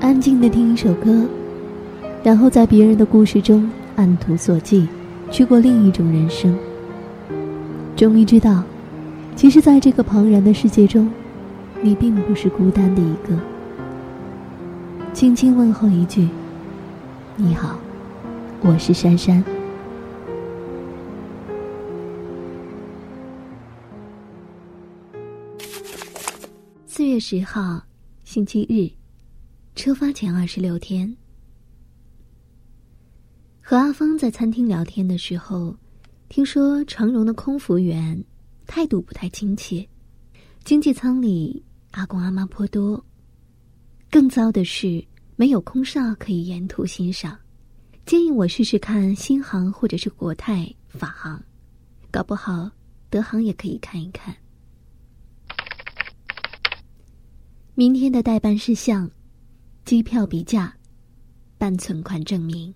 安静的听一首歌，然后在别人的故事中按图索骥，去过另一种人生。终于知道，其实，在这个庞然的世界中，你并不是孤单的一个。轻轻问候一句：“你好，我是珊珊。”四月十号，星期日，出发前二十六天。和阿芳在餐厅聊天的时候，听说长荣的空服员态度不太亲切，经济舱里阿公阿妈颇多。更糟的是，没有空少可以沿途欣赏。建议我试试看新航或者是国泰、法航，搞不好德航也可以看一看。明天的代办事项：机票比价、办存款证明。